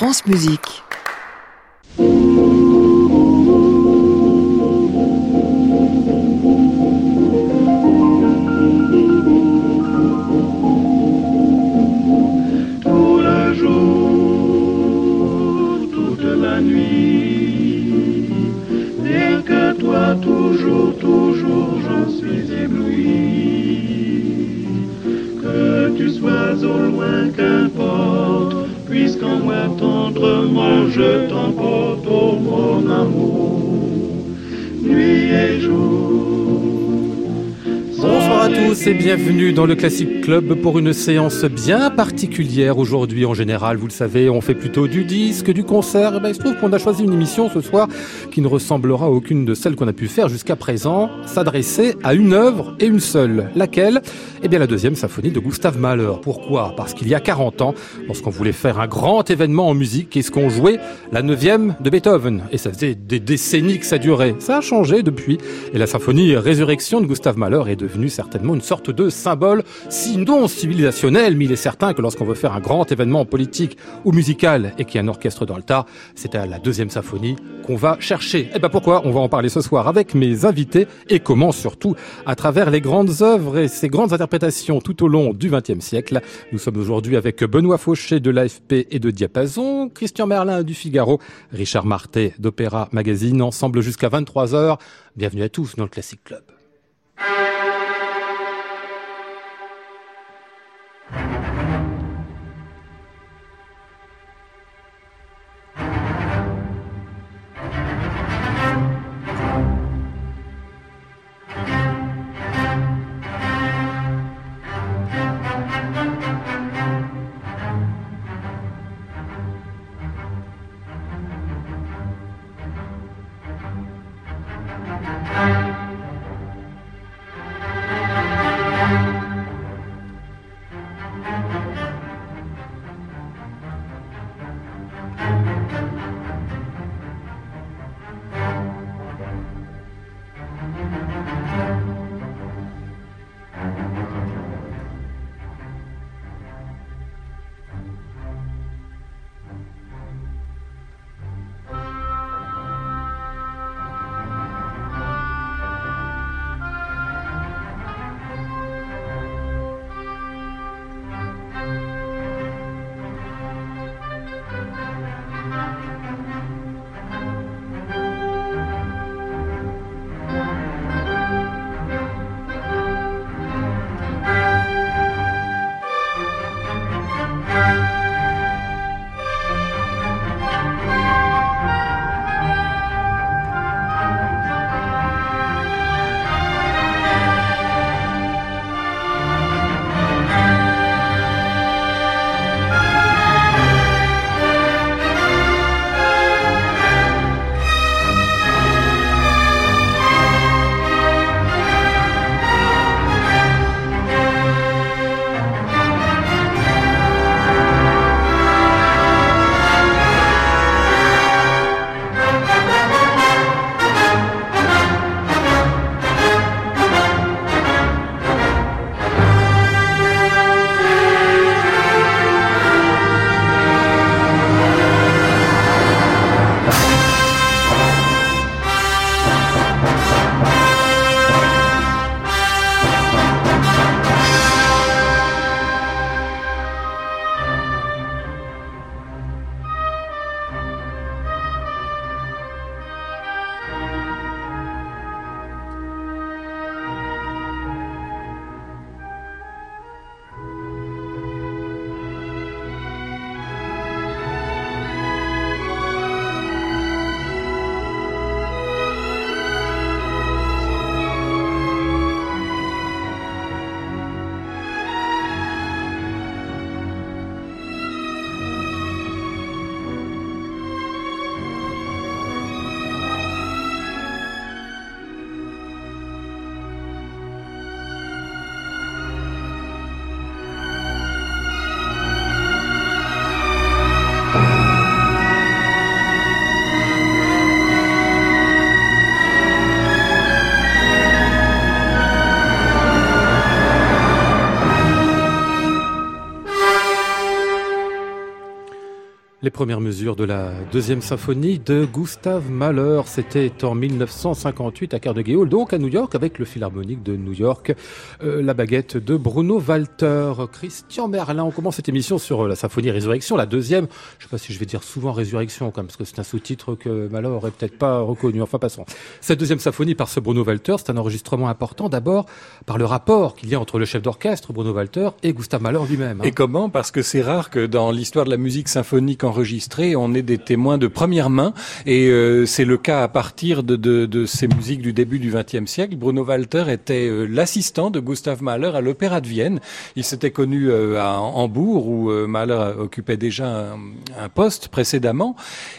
France Musique. Je tous et bienvenue dans le Classic Club pour une séance bien particulière aujourd'hui. En général, vous le savez, on fait plutôt du disque, du concert. Et ben, il se trouve qu'on a choisi une émission ce soir qui ne ressemblera à aucune de celles qu'on a pu faire jusqu'à présent, s'adresser à une œuvre et une seule. Laquelle? Eh bien, la deuxième symphonie de Gustave Mahler. Pourquoi? Parce qu'il y a 40 ans, lorsqu'on voulait faire un grand événement en musique, qu'est-ce qu'on jouait La neuvième de Beethoven. Et ça faisait des décennies que ça durait. Ça a changé depuis. Et la symphonie Résurrection de Gustave Mahler est devenue certainement une sorte de symbole, sinon civilisationnel, mais il est certain que lorsqu'on veut faire un grand événement politique ou musical et qu'il y a un orchestre dans le tas, c'est à la deuxième symphonie qu'on va chercher. Et ben pourquoi? On va en parler ce soir avec mes invités et comment surtout à travers les grandes œuvres et ces grandes interprétations tout au long du XXe siècle. Nous sommes aujourd'hui avec Benoît Fauché de l'AFP et de Diapason, Christian Merlin du Figaro, Richard Martet d'Opéra Magazine, ensemble jusqu'à 23h. Bienvenue à tous dans le Classic Club. Les premières mesures de la deuxième symphonie de Gustave Mahler, c'était en 1958 à Carnegie Hall, donc à New York, avec le Philharmonique de New York, euh, la baguette de Bruno Walter. Christian Merlin, on commence cette émission sur euh, la symphonie Résurrection, la deuxième. Je ne sais pas si je vais dire souvent Résurrection, quand même, parce que c'est un sous-titre que Mahler aurait peut-être pas reconnu. Enfin, passons. Cette deuxième symphonie par ce Bruno Walter, c'est un enregistrement important, d'abord par le rapport qu'il y a entre le chef d'orchestre, Bruno Walter, et Gustave Mahler lui-même. Hein. Et comment? Parce que c'est rare que dans l'histoire de la musique symphonique on est des témoins de première main, et euh, c'est le cas à partir de, de, de, ces musiques du début du XXe siècle. Bruno Walter était euh, l'assistant de Gustav Mahler à l'Opéra de Vienne. Il s'était connu euh, à Hambourg, où Mahler occupait déjà un, un poste précédemment,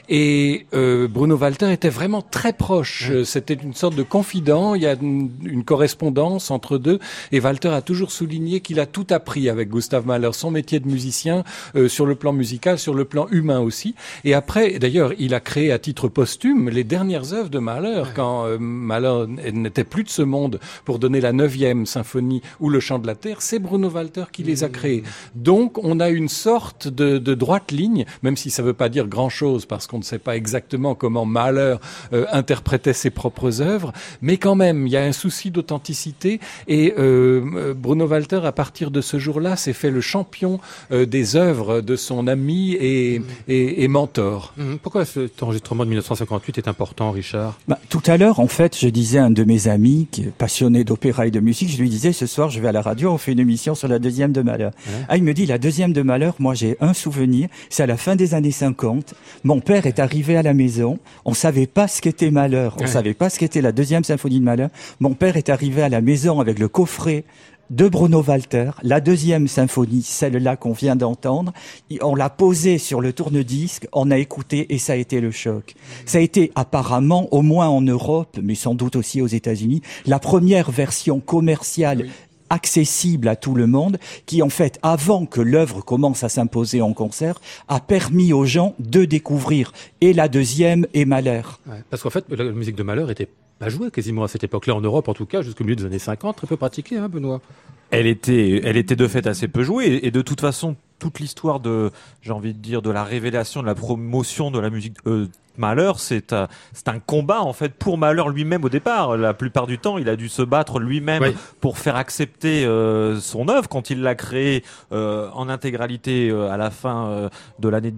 et Bruno Walter était vraiment très proche. C'était une sorte de confident. Il y a une, une correspondance entre deux, et Walter a toujours souligné qu'il a tout appris avec Gustav Mahler, son métier de musicien, sur le plan musical, sur le plan humain aussi. Et après, d'ailleurs, il a créé à titre posthume les dernières œuvres de Mahler, quand euh, Mahler n'était plus de ce monde pour donner la neuvième symphonie ou le chant de la terre, c'est Bruno Walter qui les a mmh. créés. Donc, on a une sorte de, de droite ligne, même si ça ne veut pas dire grand-chose, parce qu'on ne sait pas exactement comment Mahler euh, interprétait ses propres œuvres, mais quand même, il y a un souci d'authenticité, et euh, Bruno Walter, à partir de ce jour-là, s'est fait le champion des œuvres de son ami et, et, mentor. Mhm. Pourquoi cet enregistrement de 1958 est important, Richard? Bah, Tout à l'heure, en fait, je disais à un de mes amis qui est passionné d'opéra et de musique, je lui disais ce soir, je vais à la radio, on fait une émission sur la deuxième de Malheur. Ah, il me dit la deuxième de Malheur, moi j'ai un souvenir, c'est à la fin des années 50. Mon père est arrivé à la maison, on savait pas ce qu'était Malheur, on savait pas ce qu'était la deuxième symphonie de Malheur. Mon père est arrivé à la maison avec le coffret de Bruno Walter, la deuxième symphonie, celle-là qu'on vient d'entendre. On l'a posée sur le tourne-disque, on a écouté et ça a été le choc. Ça a été apparemment, au moins en Europe, mais sans doute aussi aux États-Unis, la première version commerciale accessible à tout le monde, qui en fait, avant que l'œuvre commence à s'imposer en concert, a permis aux gens de découvrir et la deuxième et Mahler. parce qu'en fait, la musique de Mahler était pas jouée quasiment à cette époque-là, en Europe en tout cas, jusqu'au milieu des années 50, très peu pratiquée, hein, Benoît elle était, elle était de fait assez peu jouée. Et de toute façon, toute l'histoire de, j'ai envie de dire, de la révélation, de la promotion de la musique euh, Malheur, c'est un, c'est un combat en fait pour Malheur lui-même au départ. La plupart du temps, il a dû se battre lui-même pour faire accepter euh, son œuvre quand il l'a créée euh, en intégralité euh, à la fin de l'année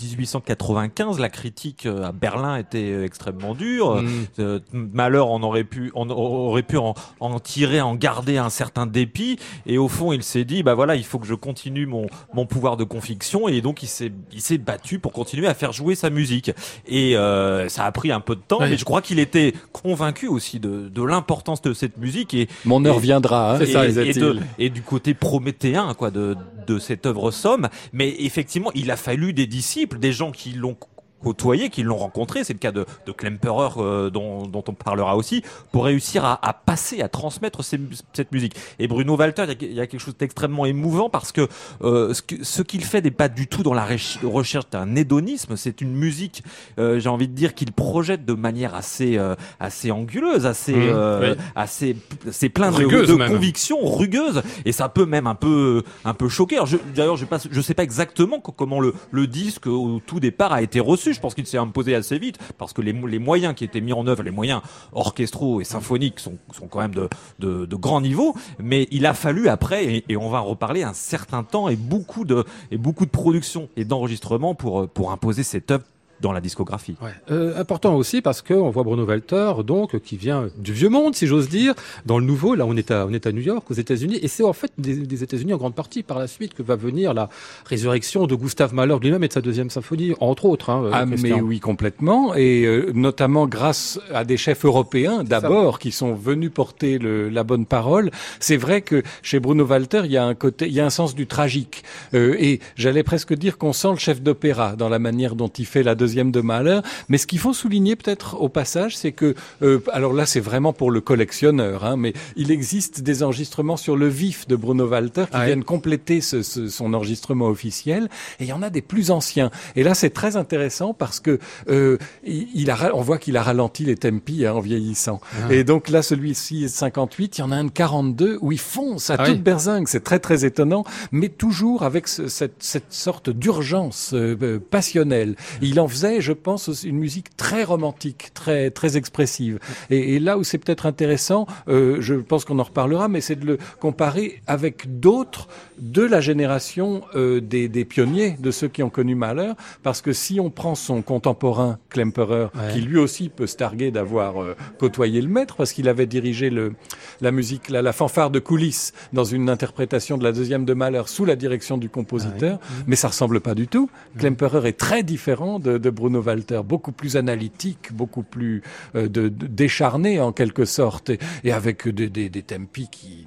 1895, la critique euh, à Berlin était euh, extrêmement dure. Mm. Euh, malheur, on aurait pu, on aurait pu en, en, tirer, en garder un certain dépit. Et au fond, il s'est dit, bah voilà, il faut que je continue mon, mon pouvoir de conviction. Et donc, il s'est, il s'est battu pour continuer à faire jouer sa musique. Et euh, ça a pris un peu de temps, mais je crois qu'il était convaincu aussi de, de l'importance de cette musique. Et mon heure viendra. Hein, et, ça, et, et, du côté prométhéen, quoi, de, de cette œuvre somme. Mais effectivement, il a fallu des disciples des gens qui l'ont côtoyé, qui l'ont rencontré, c'est le cas de, de Klemperer euh, dont, dont, on parlera aussi, pour réussir à, à passer, à transmettre cette musique. Et Bruno Walter, il y, a quelque chose d'extrêmement émouvant parce que euh, ce, qu'il fait n'est pas du tout dans la recherche d'un hédonisme, c'est une musique, euh, j'ai envie de dire, qu'il projette de manière assez assez anguleuse, assez mmh, assez c'est plein de, de convictions, rugueuses, et ça peut même un peu un peu choquer. D'ailleurs, je, je sais pas exactement comment le, le disque au tout départ a été reçu je pense qu'il s'est imposé assez vite parce que les, moyens qui étaient mis en œuvre, les moyens orchestraux et symphoniques sont, quand même de, de, grand niveau. Mais il a fallu après, et, on va en reparler, un certain temps et beaucoup de, et production et d'enregistrement pour, pour imposer cette œuvre dans la discographie. Ouais. Euh, important aussi parce qu'on voit Bruno Walter, donc, qui vient du vieux monde, si j'ose dire, dans le nouveau. Là, on est à, on est à New York, aux États-Unis, et c'est en fait des, des États-Unis en grande partie par la suite que va venir la résurrection de Gustave Mahler lui-même et de sa deuxième symphonie, entre autres. Hein, ah, mais oui, complètement, et euh, notamment grâce à des chefs européens d'abord qui sont venus porter le, la bonne parole. C'est vrai que chez Bruno Walter, il y a un côté, il y a un sens du tragique, euh, et j'allais presque dire qu'on sent le chef d'opéra dans la manière dont il fait la deuxième deuxième de Mahler. Mais ce qu'il faut souligner peut-être au passage, c'est que, euh, alors là, c'est vraiment pour le collectionneur, hein, mais il existe des enregistrements sur le vif de Bruno Walter qui Ah viennent compléter ce, ce- son enregistrement officiel. Et il y en a des plus anciens. Et là, c'est très intéressant parce que euh, il, il a, on voit qu'il a ralenti les tempi hein, en vieillissant. Ah. Et donc là, celui-ci est de 58. Il y en a un de 42 où il fonce à Ah toute oui. berzingue. C'est très très étonnant, mais toujours avec ce- cette, cette sorte d'urgence euh, euh, passionnelle. Il en faisait, je pense, une musique très romantique, très très expressive. Et, et là où c'est peut-être intéressant, euh, je pense qu'on en reparlera, mais c'est de le comparer avec d'autres de la génération euh, des, des pionniers, de ceux qui ont connu Mahler, parce que si on prend son contemporain Klemperer, Ouais. qui lui aussi peut se targuer d'avoir euh, côtoyé le maître, parce qu'il avait dirigé le, la musique, la, la fanfare de coulisses dans une interprétation de la deuxième de Mahler sous la direction du compositeur, mais ça ressemble pas du tout. Klemperer est très différent de, de Bruno Walter, beaucoup plus analytique, beaucoup plus euh, de, de- décharné en quelque sorte, et, avec des, des, des tempi qui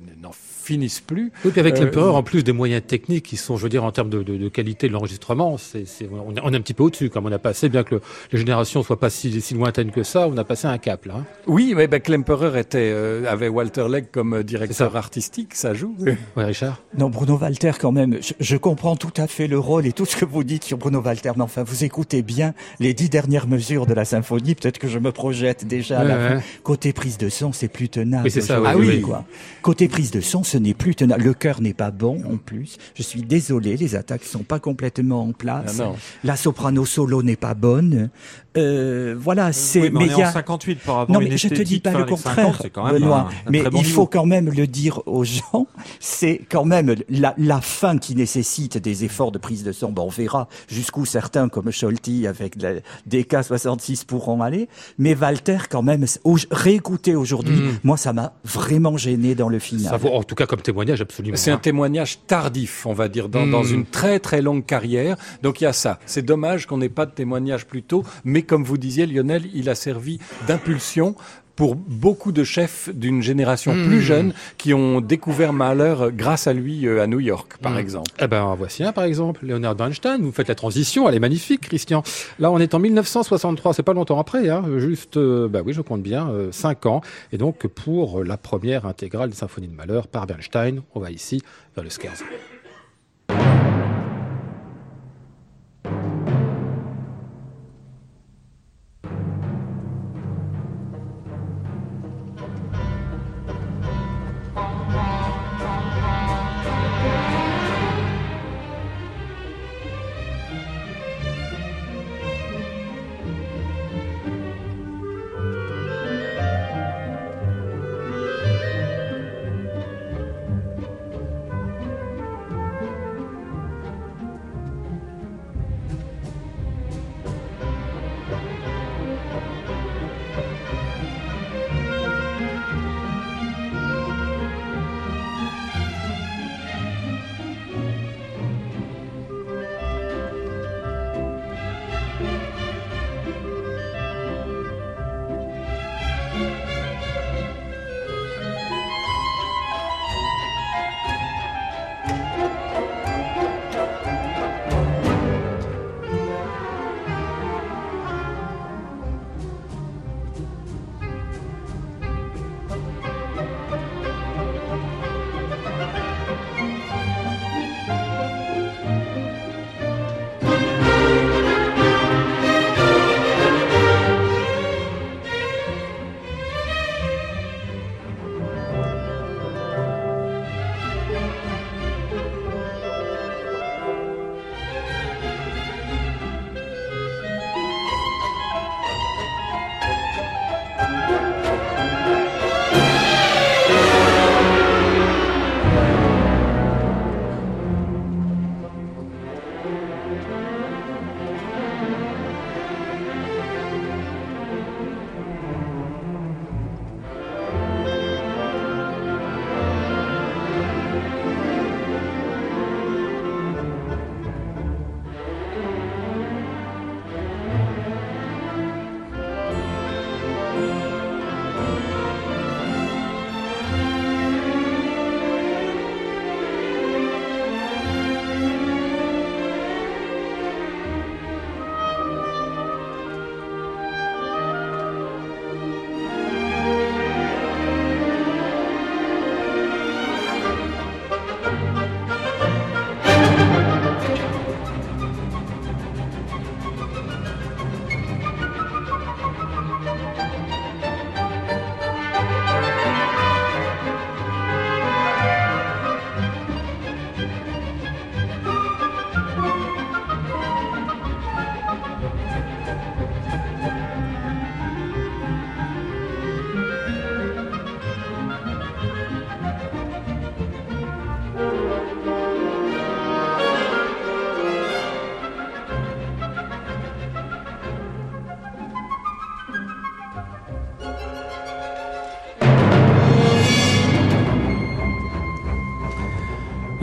finissent plus. Oui, puis avec Euh, l'Empereur, en plus des moyens techniques qui sont, je veux dire, en termes de, de, de qualité de l'enregistrement, c'est, c'est, on, est, on est un petit peu au-dessus, comme on a passé, bien que le- les générations soient pas si, si lointaines que ça, on a passé un cap, là. hein. Oui, mais ben, Klemperer était, euh, avait Walter Legg comme euh, directeur artistique, ça joue. Ouais, Richard? Non, Bruno Walter, quand même, je, je comprends tout à fait le rôle et tout ce que vous dites sur Bruno Walter, mais enfin, vous écoutez bien les dix dernières mesures de la symphonie, peut-être que je me projette déjà à la Ouais, fin. ouais. Côté prise de son, c'est plus tenable. Oui, c'est ça, oui, oui. quoi. Côté prise de son, ce n'est plus tenable. Le chœur n'est pas bon, en plus. Je suis désolé, les attaques sont pas complètement en place. Ah non. La soprano solo n'est pas bonne. Euh, voilà, c'est, Oui, mais on est il y a- en 58 par rapport non, mais je te dis pas le contraire, 50, c'est quand même Benoît. un- un mais bon il niveau. faut quand même le dire aux gens. C'est quand même la, la fin qui nécessite des efforts de prise de son. Bon, on verra jusqu'où certains, comme Scholti, avec la DK66 pourront aller. Mais Walter, quand même, au- réécouter aujourd'hui, Mm. moi, ça m'a vraiment gêné dans le Ça final. vaut, en tout cas, comme témoignage, absolument. C'est un hein. témoignage tardif, on va dire, dans, Hmm. dans une très très longue carrière. Donc il y a ça. C'est dommage qu'on n'ait pas de témoignage plus tôt, mais comme vous disiez, Lionel, il a servi d'impulsion pour beaucoup de chefs d'une génération Hmm. plus jeune qui ont découvert Mahler euh, grâce à lui euh, à New York, par Mm. exemple. Eh ben, voici un, par exemple, Leonard Bernstein. Vous faites la transition, elle est magnifique, Christian. Là, on est en 1963, c'est pas longtemps après, hein, juste, euh, bah oui, je compte bien, euh, cinq ans. Et donc, pour la première intégrale des symphonies de Malheur par Bernstein, on va ici vers le Scherzo.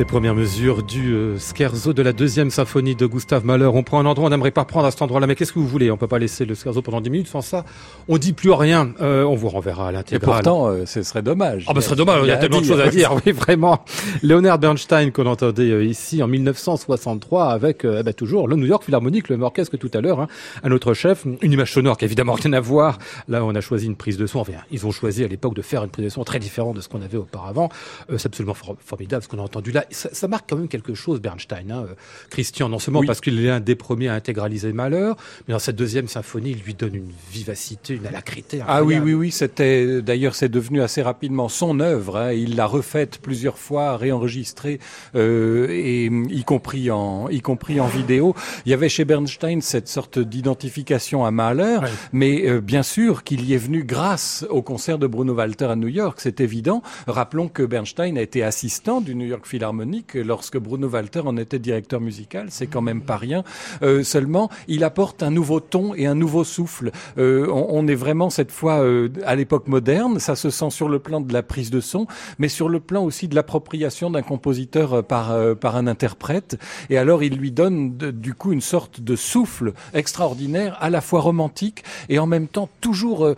Premières mesures du euh, scherzo de la deuxième symphonie de Gustave Mahler. On prend un endroit, on n'aimerait pas prendre à cet endroit-là, mais qu'est-ce que vous voulez? On peut pas laisser le scherzo pendant 10 minutes sans ça. On dit plus rien. Euh, on vous renverra à Et l'intégrale. pourtant, euh, ce serait dommage. Ah bah ce serait dommage, il y a tellement de choses à dire, oui vraiment. Leonard Bernstein qu'on entendait euh, ici en 1963 avec euh, eh ben, toujours le New York Philharmonic, le même orchestre que tout à l'heure, hein. un autre chef, une image sonore qui a évidemment rien à voir. Là on a choisi une prise de son, enfin ils ont choisi à l'époque de faire une prise de son très différente de ce qu'on avait auparavant. Euh, c'est absolument for- formidable ce qu'on a entendu là. Ça, ça marque quand même quelque chose Bernstein, hein, euh, Christian, non seulement Oui. parce qu'il est un des premiers à intégraliser Mahler, mais dans cette deuxième symphonie il lui donne une vivacité, une alacrité. Ah oui, oui, oui, c'était d'ailleurs c'est devenu assez rapidement son œuvre. hein. Il l'a refaite plusieurs fois, réenregistrée, euh, et y compris en y compris en vidéo. Il y avait chez Bernstein cette sorte d'identification à Mahler, Ouais. mais euh, bien sûr qu'il y est venu grâce au concert de Bruno Walter à New York, c'est évident. Rappelons que Bernstein a été assistant du New York Philharmonic lorsque Bruno Walter en était directeur musical, c'est quand même pas rien. Euh, seulement, il apporte un nouveau ton et un nouveau souffle. Euh, on, est vraiment cette fois euh, à l'époque moderne, ça se sent sur le plan de la prise de son, mais sur le plan aussi de l'appropriation d'un compositeur par, par un interprète. Et alors, il lui donne du coup une sorte de souffle extraordinaire, à la fois romantique et en même temps toujours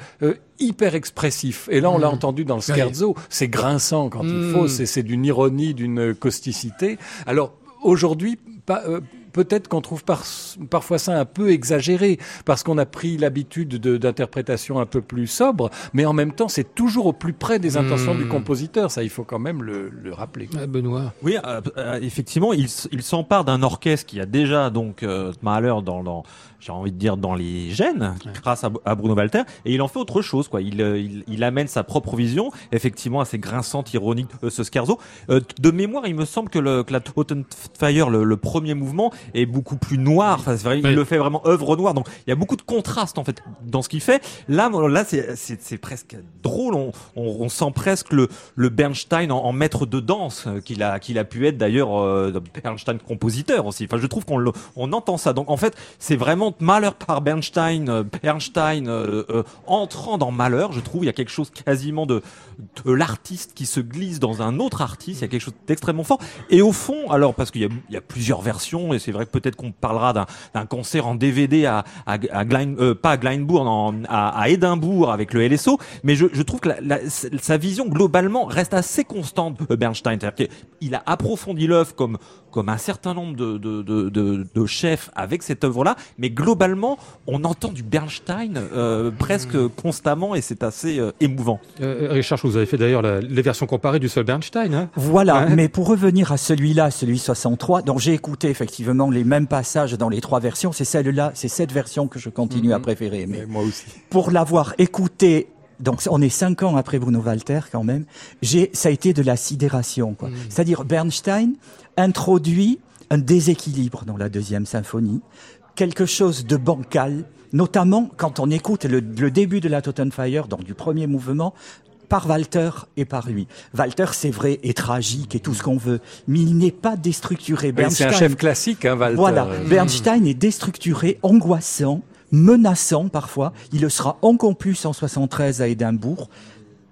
hyper expressif. Et là, on l'a entendu dans le scherzo, c'est grinçant quand il Mm. faut, c'est c'est d'une ironie, d'une causticité. Alors, aujourd'hui, pas... euh, Peut-être qu'on trouve par- parfois ça un peu exagéré parce qu'on a pris l'habitude de- d'interprétation un peu plus sobre, mais en même temps c'est toujours au plus près des intentions Mm. du compositeur. Ça, il faut quand même le, le rappeler. Ah, Benoît. Oui, euh, euh, effectivement, il s'empare d'un orchestre qui a déjà donc euh, Mahler dans, dans j'ai envie de dire dans les gènes, grâce à, à Bruno Walter, et il en fait autre chose, quoi. Il, euh, il, il amène sa propre vision, effectivement assez grinçante, ironique, euh, ce scherzo. Euh, de mémoire, il me semble que, le, que la Fire, le, le premier mouvement, est beaucoup plus noir. Enfin, vrai, Oui. il le fait vraiment œuvre noire. Donc, il y a beaucoup de contraste en fait dans ce qu'il fait. Là, là, c'est- presque drôle. On, on, on sent presque le, le Bernstein en, en maître de danse qu'il a, qu'il a pu être d'ailleurs euh, Bernstein compositeur aussi. Enfin, je trouve qu'on le- on entend ça. Donc, en fait, c'est vraiment Mahler par Bernstein, euh, Bernstein euh, euh, entrant dans Mahler. Je trouve il y a quelque chose quasiment de, l'artiste qui se glisse dans un autre artiste. Il y a quelque chose d'extrêmement fort. Et au fond, alors parce qu'il y a, il plusieurs versions, et c'est vrai que peut-être qu'on parlera d'un concert en DVD à, à, pas à à, Édimbourg avec le LSO, mais je, trouve que sa vision globalement reste assez constante, Bernstein. Qu'il a approfondi l'œuvre comme comme un certain nombre de, de chefs avec cette œuvre-là, mais globalement, on entend du Bernstein euh, presque constamment, et c'est assez euh, émouvant. Euh, Richard, vous avez fait d'ailleurs la- les versions comparées du seul Bernstein. Hein Voilà, Ouais. mais pour revenir à celui-là, celui 63, dont j'ai écouté effectivement les mêmes passages dans les trois versions, c'est celle-là, c'est cette version que je continue à préférer. Mais Mais moi aussi. pour l'avoir écouté, donc on est cinq ans après Bruno Walter quand même, j'ai, ça a été de la sidération. Quoi. C'est-à-dire Bernstein introduit un déséquilibre dans la deuxième symphonie, quelque chose de bancal, notamment quand on écoute le, le début de la Totenfire, donc du premier mouvement, par Walter et par lui. Walter, c'est vrai, est tragique et tout ce qu'on veut, mais il n'est pas déstructuré. C'est un chef classique, hein, Walter. Voilà, Euh, Bernstein est déstructuré, angoissant, menaçant parfois. Il le sera encore plus en 73 à Édimbourg.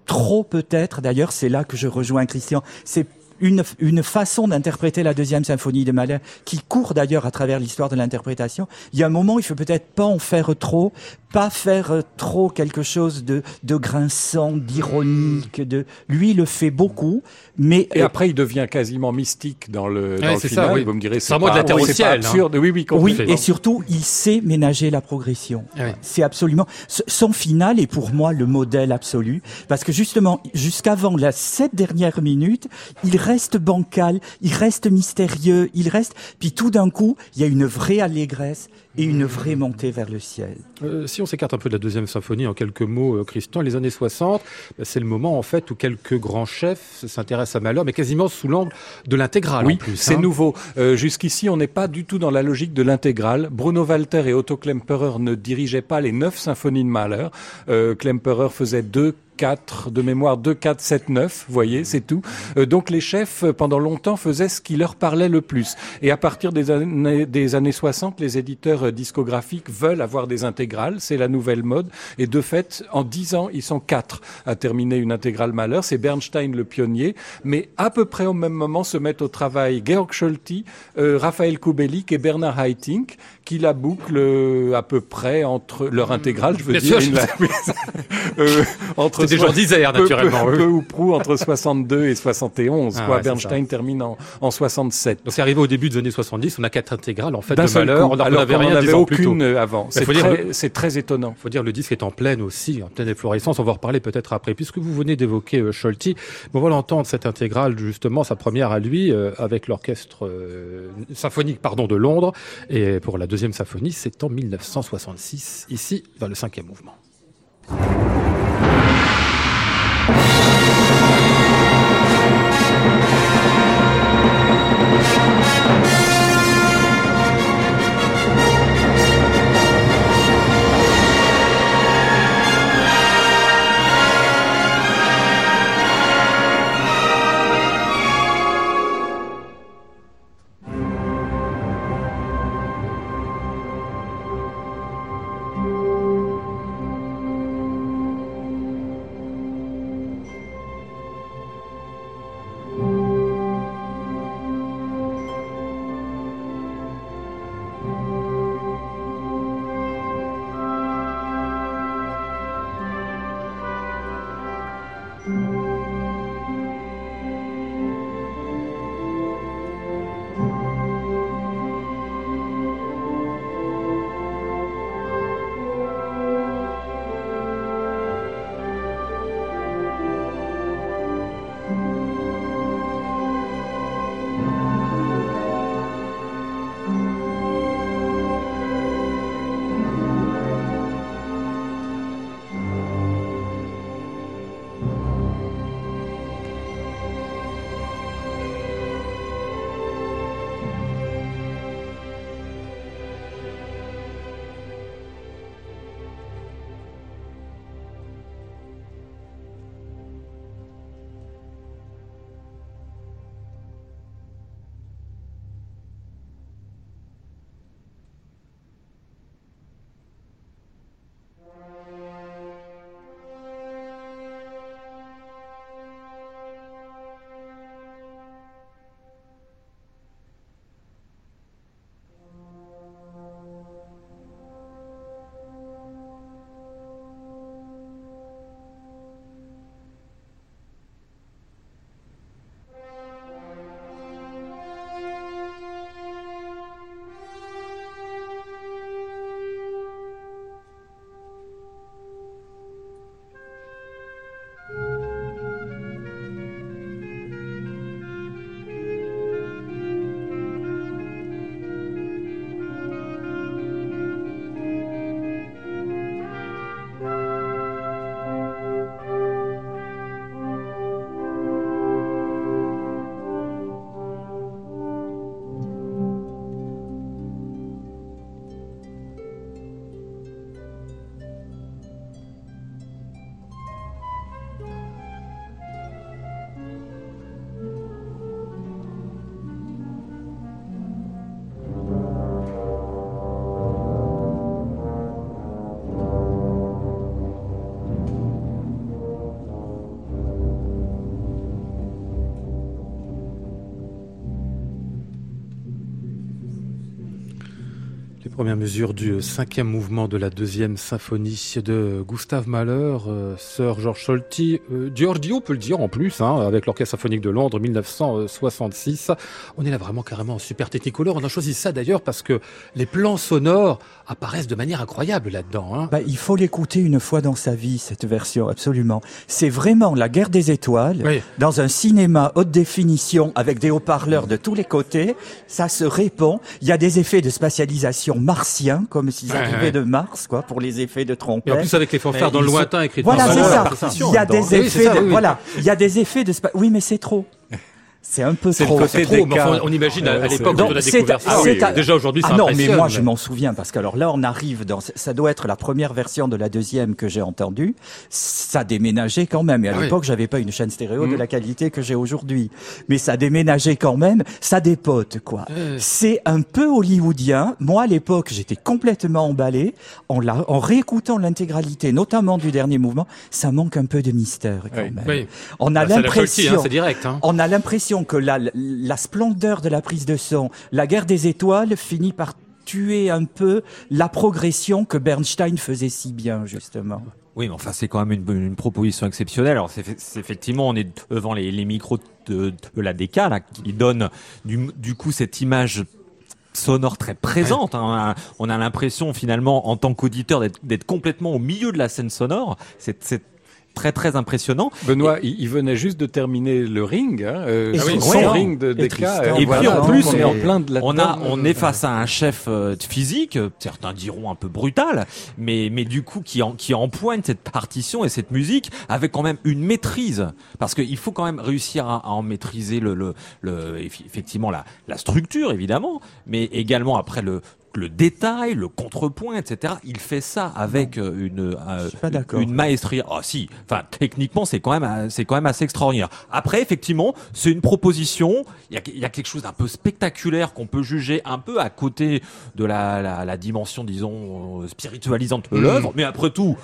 Trop peut-être, d'ailleurs, c'est là que je rejoins Christian. C'est une, une façon d'interpréter la deuxième symphonie de Mahler qui court d'ailleurs à travers l'histoire de l'interprétation. Il y a un moment, il faut peut-être pas en faire trop, pas faire euh, trop quelque chose de, de grinçant, d'ironique. De lui, il le fait beaucoup, mais Et euh, après, il devient quasiment mystique dans le, dans Ouais, le c'est ça, final. oui. Vous me direz, C'est un mot de pas- la terre au pas hein. absurde. Oui, oui, Oui, complètement. et surtout, il sait ménager la progression. Ah oui. C'est absolument. Son final est pour moi le modèle absolu, parce que justement, jusqu'avant la sept dernières minutes, il reste bancal, il reste mystérieux, il reste. Puis tout d'un coup, il y a une vraie allégresse et une vraie montée vers le ciel. Euh, si on s'écarte un peu de la deuxième symphonie en quelques mots, euh, Christian, les années 60, bah, c'est le moment en fait où quelques grands chefs s'intéressent à Mahler, mais quasiment sous l'angle de l'intégrale. Oui, c'est hein. nouveau. Euh, Jusqu'ici, on n'est pas du tout dans la logique de l'intégrale. Bruno Walter et Otto Klemperer ne dirigeaient pas les neuf symphonies de Mahler. Euh, Klemperer faisait deux 4 de mémoire 2, 4, 7, 9, vous voyez, c'est tout. Euh, donc les chefs, euh, pendant longtemps, faisaient ce qui leur parlait le plus. Et à partir des années, des années 60, les éditeurs euh, discographiques veulent avoir des intégrales, c'est la nouvelle mode. Et de fait, en 10 ans, ils sont quatre à terminer une intégrale Malheur. C'est Bernstein le pionnier. Mais à peu près au même moment se mettent au travail Georg Scholti, Raphaël Kubelik et Bernard Haitink, qui la bouclent à peu près entre leur intégrale, je veux dire, euh, entre des gens d'Isère, naturellement. Peu, peu, ou prou entre 62 et 71. Ah, quoi. Bernstein termine en, en 67. Donc c'est arrivé au début des années 70, on a quatre intégrales en fait de malheur. on n'en avait rien avait aucune avant. C'est très, étonnant. Faut dire le disque est en pleine aussi, en pleine efflorescence. On va en reparler peut-être après, puisque vous venez d'évoquer euh, Scholti. On va l'entendre cette intégrale justement, sa première à lui, euh, avec l'orchestre euh, symphonique pardon de Londres, et pour la deuxième symphonie, c'est en 1966, ici dans le cinquième mouvement. Première mesure du cinquième mouvement de la deuxième symphonie de Gustave Mahler, euh, Sir George Scholti, euh, Giorgio peut le dire en plus, hein, avec l'Orchestre symphonique de Londres 1966. On est là vraiment carrément en super technicolor. On a choisi ça d'ailleurs parce que les plans sonores apparaissent de manière incroyable là-dedans. Hein. Bah, il faut l'écouter une fois dans sa vie, cette version, absolument. C'est vraiment la guerre des étoiles, dans un cinéma haute définition avec des haut-parleurs de tous les côtés. Ça se répond. Il y a des effets de spatialisation martiens, comme s'ils arrivaient de Mars, quoi, pour les effets de trompette. Et en plus avec les fanfares dans le lointain écrit Voilà, c'est ça. Il y a des effets voilà, il y a des effets de, oui, mais c'est trop. C'est un peu C'est le trop. côté Trop, enfin, on imagine à, à Ouais, l'époque c'est- quand on a c'est- découvert ça. c'est à- Déjà aujourd'hui, ça Ah non, mais moi je m'en souviens parce que alors là on arrive dans ça doit être la première version de la deuxième que j'ai entendue. Ça déménageait quand même. Et à Ah oui. l'époque j'avais pas une chaîne stéréo de Mhm. la qualité que j'ai aujourd'hui, mais ça déménageait quand même. Ça dépote quoi. Euh. C'est un peu hollywoodien. Moi à l'époque j'étais complètement emballé en, la, en réécoutant l'intégralité, notamment du dernier mouvement. Ça manque un peu de mystère quand Oui. même. Oui. On a Bah, c'est la hein, l'impression. c'est direct. Hein. On a l'impression que la, splendeur de la prise de son, la guerre des étoiles finit par tuer un peu la progression que Bernstein faisait si bien, justement. Oui, mais enfin, c'est quand même une, proposition exceptionnelle. Alors, effectivement, on est devant les, micros de, la DK, là, qui donne du, coup cette image sonore très présente. hein. On a, on a l'impression, finalement, en tant qu'auditeur, d'être- complètement au milieu de la scène sonore. C'est très, très impressionnant. Benoît, il, il venait juste de terminer le ring, hein, euh, Et son, ring de Et. Tristan. euh, Et voilà, puis, en plus, on est en et- plein de la On a, on est face à un chef euh, physique, certains diront un peu brutal, mais mais du coup qui en, qui empoigne cette partition et cette musique avec quand même une maîtrise, parce qu'il faut quand même réussir à, à en maîtriser le, le, le eff- effectivement la la structure évidemment, mais également après le le détail, le contrepoint, etc. Il fait ça avec euh, une euh, une maestria. Ah si, enfin techniquement c'est quand même euh, c'est quand même assez extraordinaire. Après effectivement c'est une proposition. Il y a, il y a quelque chose d'un peu spectaculaire qu'on peut juger un peu à côté de la, la, la dimension disons euh, spiritualisante de l'œuvre. Mais après tout.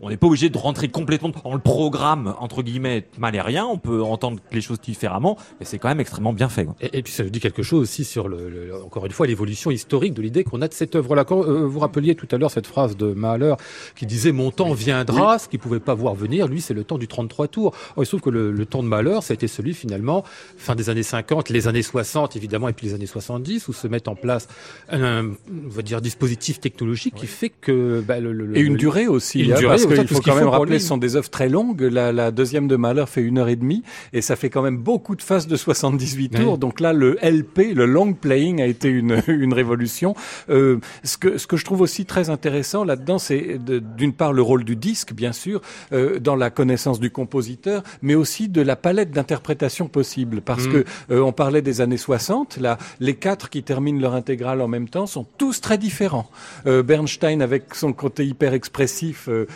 On n'est pas obligé de rentrer complètement dans le programme entre guillemets malérien. On peut entendre les choses différemment, mais c'est quand même extrêmement bien fait. quoi. Et, et puis ça nous dit quelque chose aussi sur le, le- encore une fois l'évolution historique de l'idée qu'on a de cette œuvre-là. Quand euh, vous rappeliez tout à l'heure cette phrase de Mahler qui disait mon temps viendra, ce qu'il pouvait pas voir venir, lui c'est le temps du 33 tours. Or, il se trouve que le, le temps de Mahler, ça a été celui finalement fin des années 50, les années 60 évidemment et puis les années 70 où se met en place un, on va dire dispositif technologique qui fait que bah, le, le- Et une le- durée aussi, Une hein, durée, parce qu'il faut quand même rappeler, ce sont des œuvres très longues. La, la deuxième de Mahler fait une heure et demie, et ça fait quand même beaucoup de phases de 78 Oui. tours. Donc là, le LP, le long playing, a été une, une révolution. Euh, ce que ce que je trouve aussi très intéressant là-dedans, c'est d'une part le rôle du disque, bien sûr, euh, dans la connaissance du compositeur, mais aussi de la palette d'interprétations possibles, parce Mm. que euh, on parlait des années 60. Là, les quatre qui terminent leur intégrale en même temps sont tous très différents. Euh, Bernstein avec son côté hyper expressif, euh,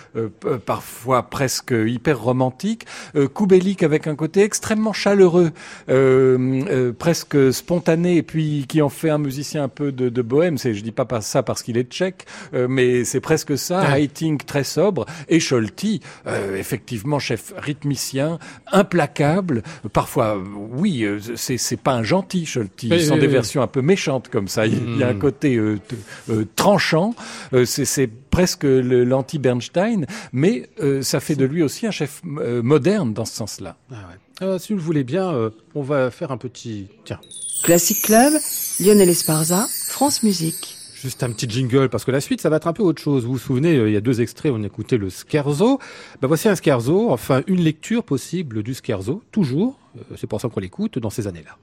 parfois presque hyper romantique. Euh, Kubelik avec un côté extrêmement chaleureux, euh, euh, presque spontané, et puis qui en fait un musicien un peu de, de bohème. C'est, je dis pas ça parce qu'il est tchèque, euh, mais c'est presque ça. Ouais. Très sobre et Scholti, euh, effectivement chef rythmicien, implacable. Parfois, euh, oui, euh, c'est c'est pas un gentil Scholti. Ce sont des versions un peu méchantes comme ça. Il y a un Mm. côté euh, euh, tranchant. Euh, c'est presque l'anti-Bernstein, mais euh, ça fait de lui aussi un chef euh, moderne dans ce sens-là. Ah ouais. Euh, si vous le voulez bien, euh, on va faire un petit tiens. Classic Club, Lionel Esparza, France Musique. Juste un petit jingle, parce que la suite, ça va être un peu autre chose. Vous vous souvenez, il y a deux extraits, on écoutait le scherzo. Ben voici un scherzo, enfin une lecture possible du scherzo, toujours. C'est pour ça qu'on l'écoute dans ces années-là.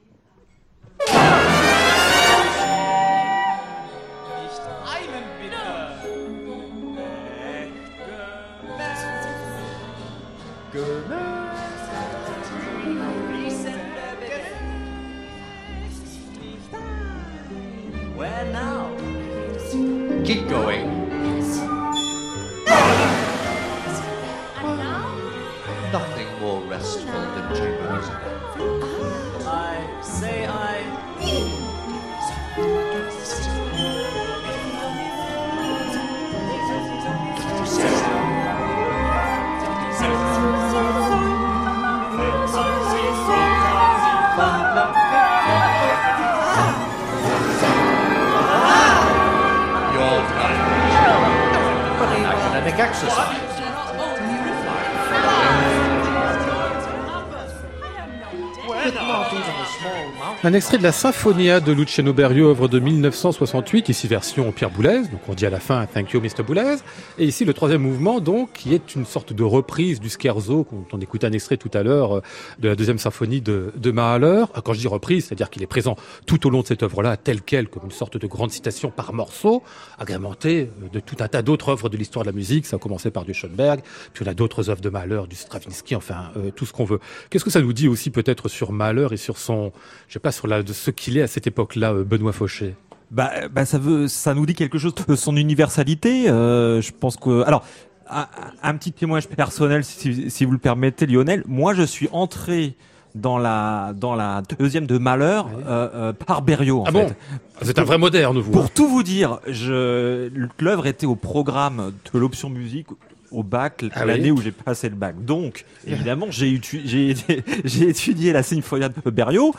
Going. 是是 Un extrait de la Symphonia de Luciano Berio, œuvre de 1968, ici version Pierre Boulez, donc on dit à la fin Thank you Mr. Boulez, et ici le troisième mouvement, donc, qui est une sorte de reprise du scherzo, dont on écoutait un extrait tout à l'heure, euh, de la deuxième symphonie de, de Mahler. Euh, Quand je dis reprise, c'est-à-dire qu'il est présent tout au long de cette œuvre-là, tel quel, comme une sorte de grande citation par morceau, agrémentée euh, de tout un tas d'autres œuvres de l'histoire de la musique, ça a commencé par du Schoenberg, puis on a d'autres œuvres de Mahler, du Stravinsky, enfin, euh, tout ce qu'on veut. Qu'est-ce que ça nous dit aussi peut-être sur Mahler et sur son, je sais pas, sur la, de ce qu'il est à cette époque-là, euh, Benoît Fauché bah, bah, ça veut, ça nous dit quelque chose de son universalité. Euh, je pense que, alors, un, un petit témoignage personnel, si, si, vous le permettez, Lionel. Moi, je suis entré dans la dans la deuxième de Malheur euh, euh, par Berriot. En ah fait. bon Vous êtes un vrai moderne, vous. Pour tout vous dire, je l'œuvre était au programme de l'option musique au bac Ah l'année oui où j'ai passé le bac. Donc, évidemment, j'ai étu- j'ai j'ai étudié la symphonie de Berriot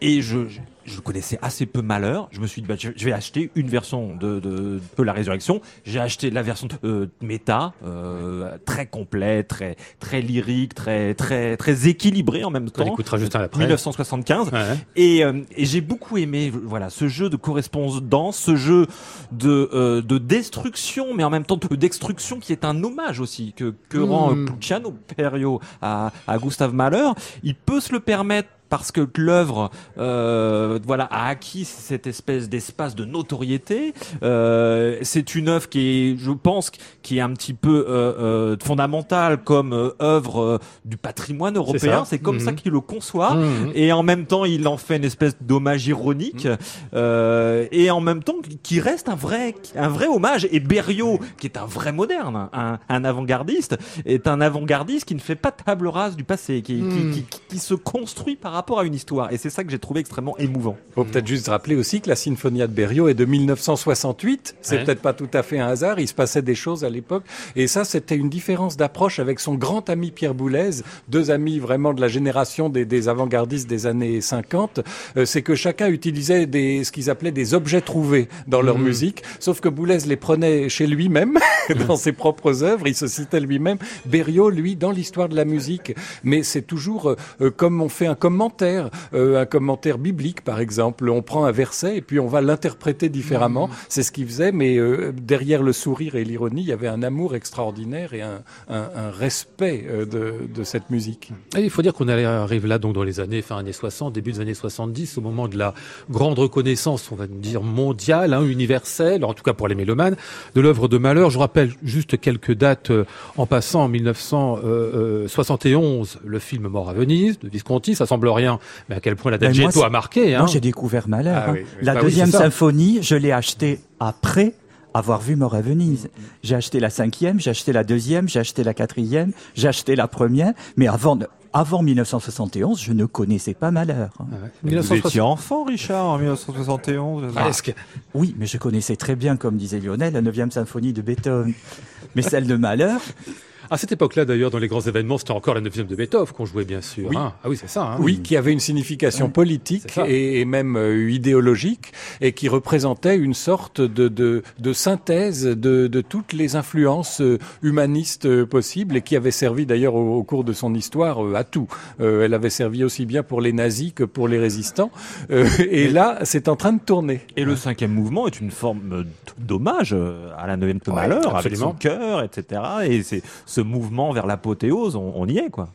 et je, je connaissais assez peu Malheur. Je me suis dit, bah, je vais acheter une version de, de, de la Résurrection. J'ai acheté la version de, euh, méta, euh, très complète, très très lyrique, très très très équilibrée en même On temps. l'écoutera juste après. 1975. Ouais. Et, euh, et j'ai beaucoup aimé voilà ce jeu de correspondance, ce jeu de euh, de destruction, mais en même temps de d'extruction qui est un hommage aussi que que rend Luciano Perio à à Gustave Mahler. Il peut se le permettre parce que l'œuvre euh, voilà a acquis cette espèce d'espace de notoriété. Euh, c'est une œuvre qui est, je pense, qui est un petit peu euh, euh, fondamentale comme euh, œuvre euh, du patrimoine européen. C'est comme Mhm. ça qu'il le conçoit. Mhm. Et en même temps, il en fait une espèce d'hommage ironique, euh, et en même temps, qui reste un vrai, un vrai hommage. Et Berriot, qui est un vrai moderne, un, un avant-gardiste, est un avant-gardiste qui ne fait pas table rase du passé, qui, qui- Mm. qui, qui- qui se construit par rapport à une histoire. Et c'est ça que j'ai trouvé extrêmement émouvant. Faut peut-être juste rappeler aussi que la Sinfonia de Berio est de 1968. C'est Ouais. peut-être pas tout à fait un hasard. Il se passait des choses à l'époque. Et ça, c'était une différence d'approche avec son grand ami Pierre Boulez, deux amis vraiment de la génération des, des avant-gardistes des années 50. Euh, c'est que chacun utilisait des, ce qu'ils appelaient des objets trouvés dans leur Mhm. musique. Sauf que Boulez les prenait chez lui-même, dans ses propres œuvres. Il se citait lui-même. Berio, lui, dans l'histoire de la musique. Mais c'est toujours euh, euh, comme on fait un commentaire, euh, un commentaire biblique par exemple. On prend un verset et puis on va l'interpréter différemment. C'est ce qu'il faisait, mais euh, derrière le sourire et l'ironie, il y avait un amour extraordinaire et un, un- un respect euh, de, de cette musique. Et il faut dire qu'on arrive là donc dans les années fin années 60, début des années 70, au moment de la grande reconnaissance, on va dire mondiale, hein, universelle, en tout cas pour les mélomanes, de l'œuvre de Malheur. Je rappelle juste quelques dates euh, en passant en 1971, le film Mort à Venise de Visconti, ça semble rien, mais à quel point la c'est- a marqué. Hein. Moi, j'ai découvert Malheur. Ah hein. oui, oui. La Bah deuxième symphonie, je l'ai achetée après avoir vu Mort à Venise. J'ai acheté la cinquième, j'ai acheté la deuxième, j'ai acheté la quatrième, j'ai acheté la première, mais avant, avant 1971, je ne connaissais pas Malheur. hein. Ouais. Vous 1960. étiez enfant, Richard, en 1971 Presque. Oui, mais je connaissais très bien, comme disait Lionel, la neuvième symphonie de Beethoven. Mais celle de Malheur, À cette époque-là, d'ailleurs, dans les grands événements, c'était encore la neuvième de Beethoven qu'on jouait, bien sûr. Oui. hein. Ah oui, c'est ça. hein. Oui, qui avait une signification politique c'est ça. et, et même euh, idéologique, et qui représentait une sorte de, de, de synthèse de, de toutes les influences euh, humanistes euh, possibles, et qui avait servi d'ailleurs au, au cours de son histoire euh, à tout. Euh, elle avait servi aussi bien pour les nazis que pour les résistants. Euh, et là, c'est en train de tourner. Et le cinquième mouvement est une forme d'hommage à la neuvième de Ouais, Malheur, avec son cœur, etc. Et c'est ce mouvement vers l'apothéose, on, y est, quoi.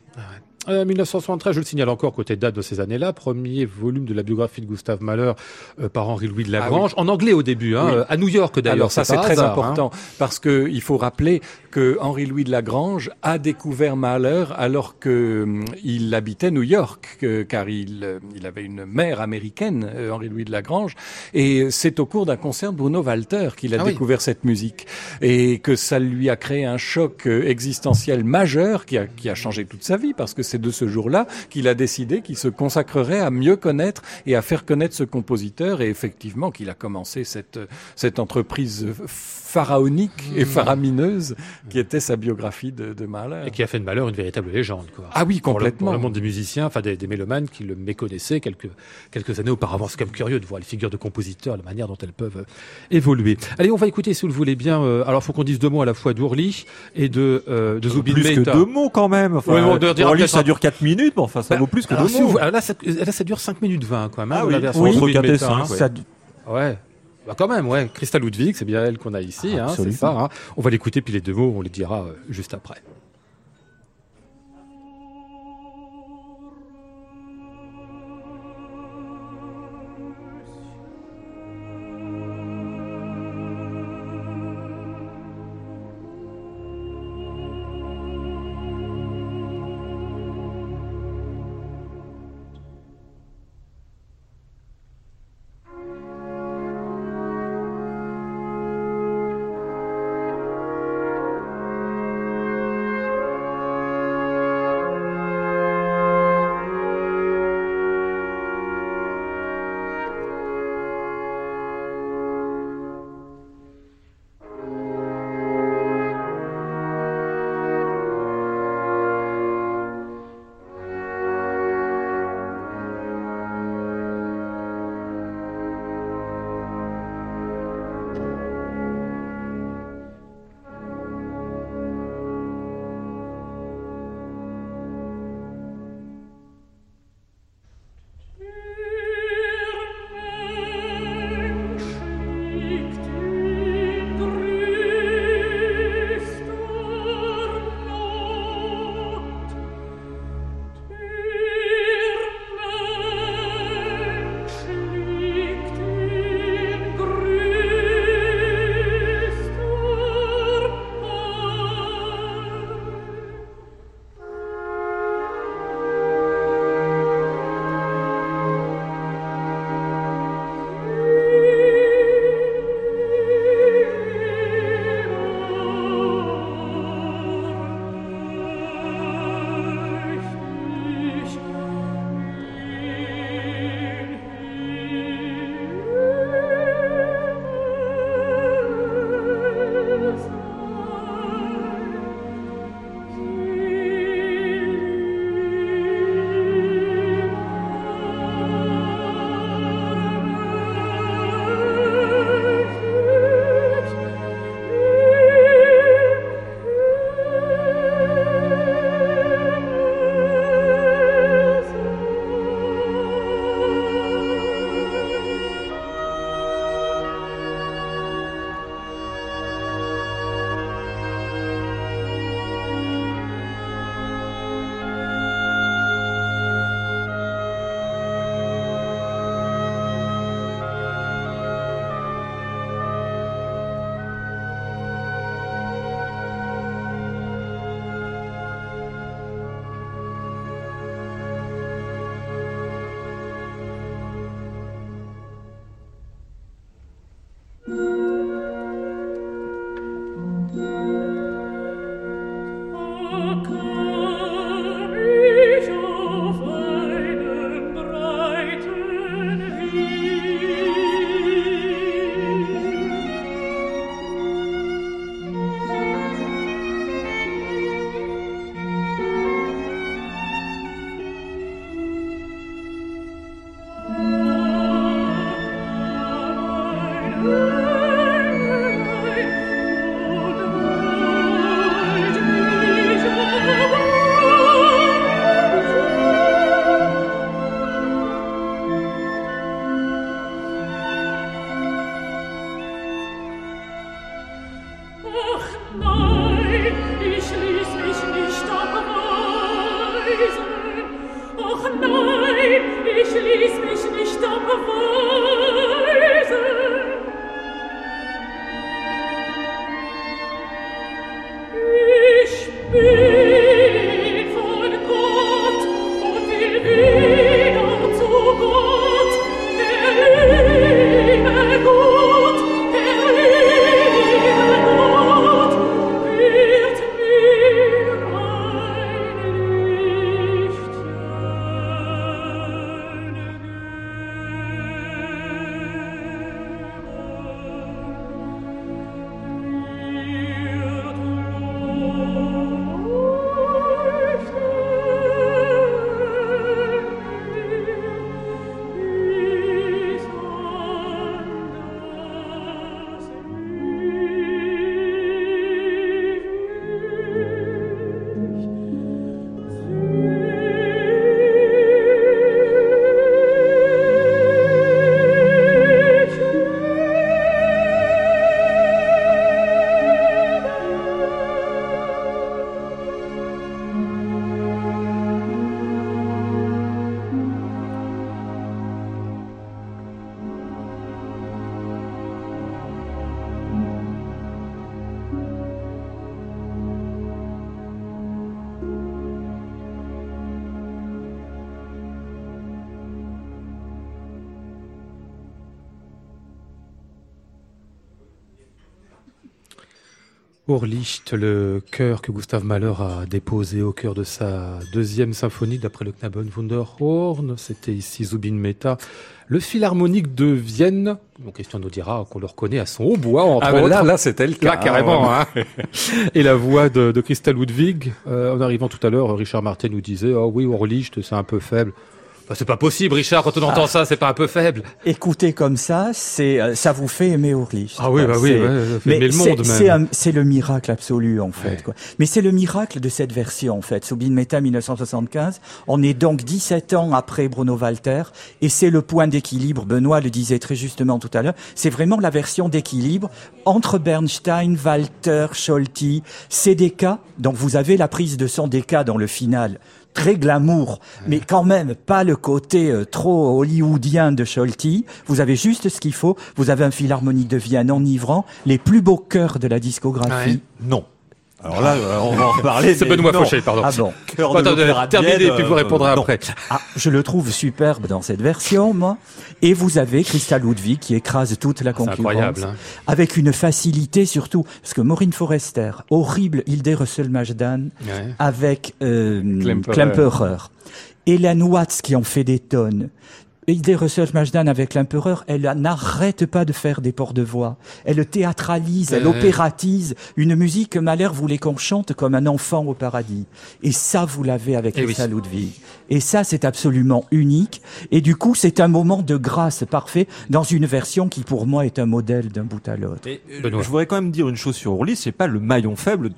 Euh, 1973, je le signale encore côté date de ces années-là, premier volume de la biographie de Gustave Mahler euh, par Henri-Louis de Lagrange, en anglais au début, hein, Oui. euh, à New York d'ailleurs. Alors ça c'est très hasard, important parce que il faut rappeler que Henri-Louis de Lagrange a découvert Mahler alors que hum, il habitait New York que- car il euh, il avait une mère américaine Henri-Louis de Lagrange et c'est au cours d'un concert de Bruno Walter qu'il a Ah oui. découvert cette musique et que ça lui a créé un choc existentiel majeur qui a qui a changé toute sa vie parce que c'est de ce jour-là qu'il a décidé qu'il se consacrerait à mieux connaître et à faire connaître ce compositeur et effectivement qu'il a commencé cette cette entreprise pharaonique et faramineuse qui était sa biographie de, de Mahler. Et qui a fait de Mahler une véritable légende. Quoi. Ah oui, Pour le, complètement. pour le monde des musiciens, enfin des, des mélomanes qui le méconnaissaient quelques, quelques années auparavant. C'est quand même curieux de voir les figures de compositeurs, la manière dont elles peuvent euh, évoluer. Allez, on va écouter, si vous le voulez bien. euh, alors, faut qu'on dise deux mots à la fois d'Ourli et de, euh, de Zubin plus que deux mots quand même. Enfin, Ouais, on peut-être ça un- dure 4 minutes, mais enfin, ça Bah, vaut plus que deux si vous- alors là, ça, là, ça dure 5 minutes 20 quand même. hein, Ah oui, la version oui, entre quatre et Mehta, cinq, hein. ouais. ça, Ouais. Bah quand même, ouais. Christa Ludwig, c'est bien elle qu'on a ici, hein, c'est ça. hein. On va l'écouter, puis les deux mots, on les dira euh, juste après. Urlicht, le chœur que Gustave Mahler a déposé au cœur de sa deuxième symphonie d'après le Knabenwunderhorn. C'était ici Zubin Mehta. Le Philharmonique de Vienne, question nous dira qu'on le reconnaît à son hautbois, entre Ah, autres. là, là, c'était le cas. Là, carrément. Ah, hein. Et la voix de, de Christa Ludwig. Euh, en arrivant tout à l'heure, Richard Martin nous disait, oh oui, Urlicht, c'est un peu faible. Bah, c'est pas possible, Richard, quand on entend Ah. ça, c'est pas un peu faible. Écoutez comme ça, c'est euh, ça vous fait aimer Urlich. Ah oui, bah oui, C'est- ouais, ça fait mais aimer le monde, même. c'est le miracle absolu en fait. Ouais. Quoi. Mais c'est le miracle de cette version en fait. Soubine Meta 1975. On est donc 17 ans après Bruno Walter et c'est le point d'équilibre. Benoît le disait très justement tout à l'heure. C'est vraiment la version d'équilibre entre Bernstein, Walter, Scholti, CDK. Donc vous avez la prise de son DK dans le final très glamour, mais quand même pas le côté euh, trop hollywoodien de Scholti. Vous avez juste ce qu'il faut. Vous avez un philharmonique de Vienne enivrant, les plus beaux chœurs de la discographie. Non. Alors là, euh, on va en reparler. C'est Benoît. Fauché, pardon. Ah bon Cœur de terminez, Vienne, puis vous euh, répondrez non. après. ah, je le trouve superbe dans cette version, moi. Et vous avez Christa Ludwig qui écrase toute la concurrence. incroyable. hein. Avec une facilité surtout. Parce que Maureen Forrester, horrible Hilde Russell-Majdan, Ouais. avec euh, Klemperer. Klemperer. Hélène Watts qui en fait des tonnes. Hilde Russell-Majdan avec l'empereur, elle n'arrête pas de faire des ports de voix. Elle théâtralise, elle opératise une musique que Mahler voulait qu'on chante comme un enfant au paradis. Et ça, vous l'avez avec Eh Christa oui. Ludwig. Et ça, c'est absolument unique. Et du coup, c'est un moment de grâce parfait dans une version qui, pour moi, est un modèle d'un bout à l'autre. Euh, Benoît. je voudrais quand même dire une chose sur Orly, c'est pas le maillon faible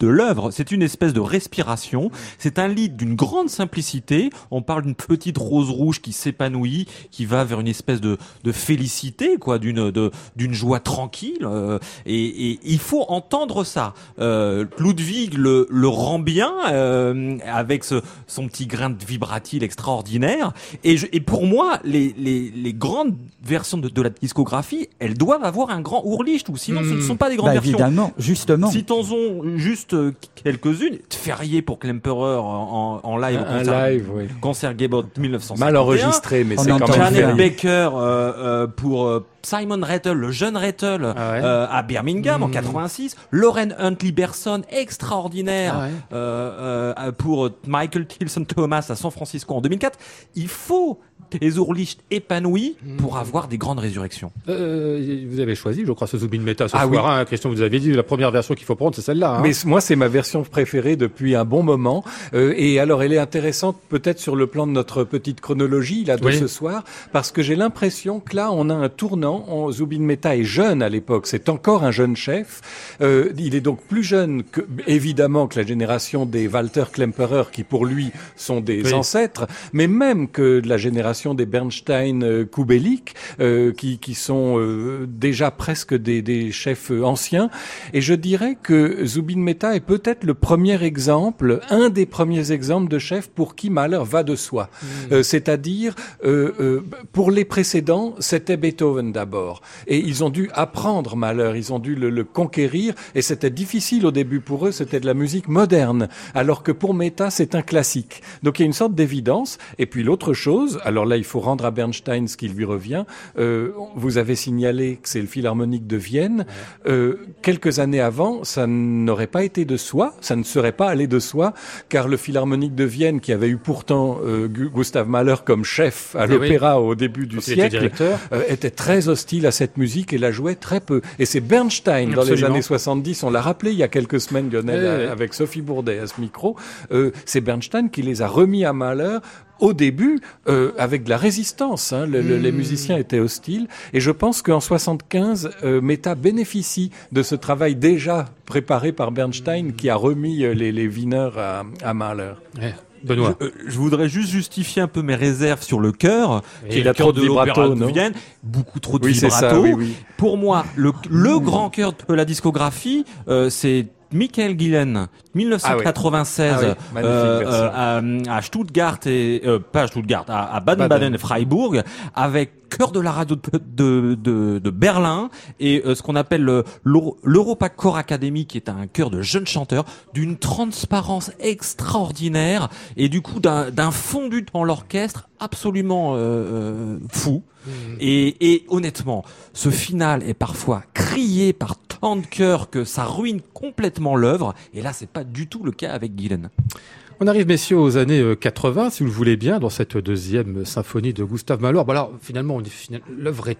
de l'œuvre, c'est une espèce de respiration. C'est un lit d'une grande simplicité. On parle d'une petite rose rouge qui s'épanouit, qui va vers une espèce de, de félicité, quoi, d'une de d'une joie tranquille. euh, et, et il faut entendre ça. Euh, Ludwig le, le rend bien euh, avec ce, son petit grain de vibratile extraordinaire. Et, je, et pour moi, les, les, les grandes versions de, de la discographie, elles doivent avoir un grand Ourlicht, ou sinon ce ne Hmm. sont pas des grandes Bah, versions. évidemment, justement. Citons-en juste euh, quelques-unes. Ferrier pour Klemperer en, en live, Un concert, live, oui. concert Gebot 1951. Mal enregistré, mais c'est quand même. Janet. Baker euh, euh, pour euh, Simon Rattle, le jeune Rattle, Ah ouais. euh, à Birmingham en Mhm. 86. Lauren Huntley Berson, extraordinaire, Ah ouais. euh, euh, pour Michael Tilson Thomas à San Francisco en 2004. Il faut des ourlichts épanouis Mhm. pour avoir des grandes résurrections. Euh, vous avez choisi, je crois, ce Zubin Meta ce Ah soir. hein, Christian, vous avez dit la première version qu'il faut prendre, c'est celle-là. hein. Mais moi, c'est ma version préférée depuis un bon moment. Euh, et alors, elle est intéressante peut-être sur le plan de notre petite chronologie là de Oui. ce soir, parce que j'ai l'impression que là, on a un tournant. On, Zubin Mehta est jeune à l'époque. C'est encore un jeune chef. Euh, il est donc plus jeune que évidemment que la génération des Walter Klemperer, qui pour lui sont des Oui. ancêtres, mais même que de la génération des Bernstein, euh, Kubelik, euh, qui, qui sont euh, déjà presque des, des chefs anciens. Et je dirais que Zubin Mehta est peut-être le premier exemple, un des premiers exemples de chef pour qui Mahler va de soi. Euh, C'est-à-dire, euh, euh, pour les précédents, c'était Beethoven d'abord. Et ils ont dû apprendre Mahler, ils ont dû le, le conquérir, et c'était difficile au début pour eux, c'était de la musique moderne, alors que pour Meta, c'est un classique. Donc il y a une sorte d'évidence. Et puis l'autre chose, alors là, il faut rendre à Bernstein ce qui lui revient. Euh, vous avez signalé que c'est le Philharmonique de Vienne. Euh, quelques années avant, ça n'aurait pas été de soi, ça ne serait pas allé de soi, car le Philharmonique de Vienne, qui avait eu pourtant euh, Gu- Gustav Mahler comme chef à Eh oui. l'opéra au début du Quand il était siècle, était très hostile à cette musique et la jouait très peu. Et c'est Bernstein, dans les années 70, on l'a rappelé il y a quelques semaines, Lionel, ouais. avec Sophie Bourdet à ce micro, c'est Bernstein qui les a remis à Mahler au début euh, avec de la résistance. hein. Le- le- Les Hmm. musiciens étaient hostiles. Et je pense qu'en 75, euh, Meta bénéficie de ce travail déjà préparé par Bernstein qui a remis euh, les, les Wiener à, à Mahler. Ouais. Benoît. Je, euh, je voudrais juste justifier un peu mes réserves sur le chœur, qui il est le a chœur trop de l'Opéra vibrato, de Vienne. Beaucoup trop de Oui, vibrato. ça, oui, oui. Pour moi, le, le grand cœur de la discographie, euh, c'est Michael Gillen, 1996, Ah oui. Ah oui, euh, euh, à, à Stuttgart et euh, pas à Stuttgart, à, à Baden-Baden et Freiburg, avec cœur de la radio de, de, de, Berlin et euh, ce qu'on appelle le- l'Euro- l'Europa Core Academy, qui est un chœur de jeunes chanteurs d'une transparence extraordinaire et du coup d'un fondu dans l'orchestre absolument fou. Et, et honnêtement, ce final est parfois crié par que ça ruine complètement l'œuvre. Et là, c'est pas du tout le cas avec Gillen. On arrive, messieurs, aux années euh, 80, si vous le voulez bien, dans cette deuxième symphonie de Gustave Mahler. Bon, alors, finalement, l'œuvre est,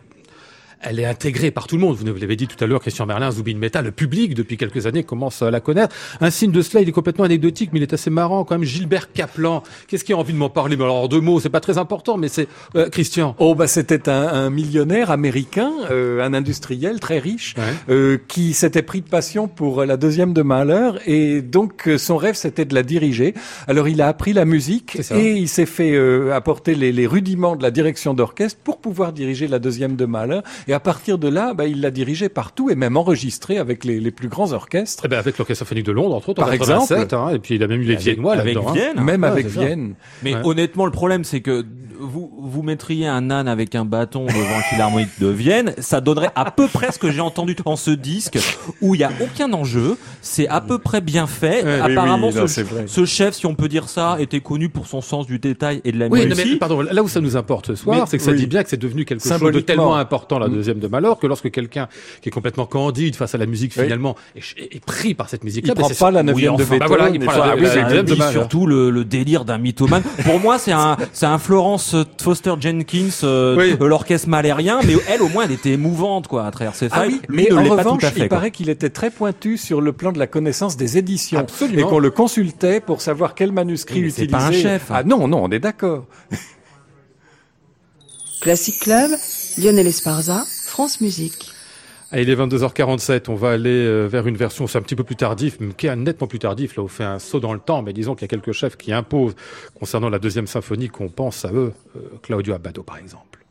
elle est intégrée par tout le monde. Vous nous l'avez dit tout à l'heure, Christian Merlin, Zubin Mehta, le public, depuis quelques années, commence à la connaître. Un signe de cela, il est complètement anecdotique, mais il est assez marrant quand même. Gilbert Kaplan. Qu'est-ce qui a envie de m'en parler? Mais alors, en deux mots, c'est pas très important, mais c'est, euh, Christian. Oh bah c'était un, un millionnaire américain, euh, un industriel très riche, Ouais. euh, qui s'était pris de passion pour la deuxième de Mahler et donc euh, son rêve c'était de la diriger. Alors il a appris la musique et il s'est fait euh, apporter les, les rudiments de la direction d'orchestre pour pouvoir diriger la deuxième de Mahler. Et à partir de là, bah, il l'a dirigé partout et même enregistré avec les, les plus grands orchestres. Eh ben, avec l'Orchestre Symphonique de Londres, entre autres, en Par 87, exemple. hein, et puis il a même eu les Viennois avec hein. Même avec. Vienne. Mais Ouais. honnêtement, le problème, c'est que vous, vous mettriez un âne avec un bâton devant le Philharmonique de Vienne, ça donnerait à peu près ce que j'ai entendu dans ce disque, où il n'y a aucun enjeu, c'est à peu près bien fait. Ouais, Apparemment, oui, non, ce, chef, si on peut dire ça, était connu pour son sens du détail et de la Oui, non, mais pardon, là où ça nous importe ce soir, c'est que ça oui. dit bien que c'est devenu quelque chose de tellement important, Mm. Deuxième de Malheur, que lorsque quelqu'un qui est complètement candide face à la musique, Oui. finalement, est, est pris par cette Il musique-là, prend ben, c'est pas la neuvième de Beethoven. bah voilà, il prend surtout le, le délire d'un mythomane. Pour moi, c'est un, c'est un Florence Foster Jenkins, euh, Oui. de l'orchestre malérien, mais elle, au moins, elle était émouvante, quoi, à travers ses Ah failles. mais en revanche, il paraît qu'il était très pointu sur le plan de la connaissance des éditions Absolument. et qu'on le consultait pour savoir quel manuscrit Oui, utiliser. pas un chef. Ah non, non, on est d'accord. Classic Club, Lionel Esparza, France Musique. Ah, il est 22h47, on va aller euh, vers une version, c'est un petit peu plus tardif, mais qui est nettement plus tardif, là, on fait un saut dans le temps, mais disons qu'il y a quelques chefs qui imposent, concernant la deuxième symphonie, qu'on pense à eux, euh, Claudio Abbado par exemple.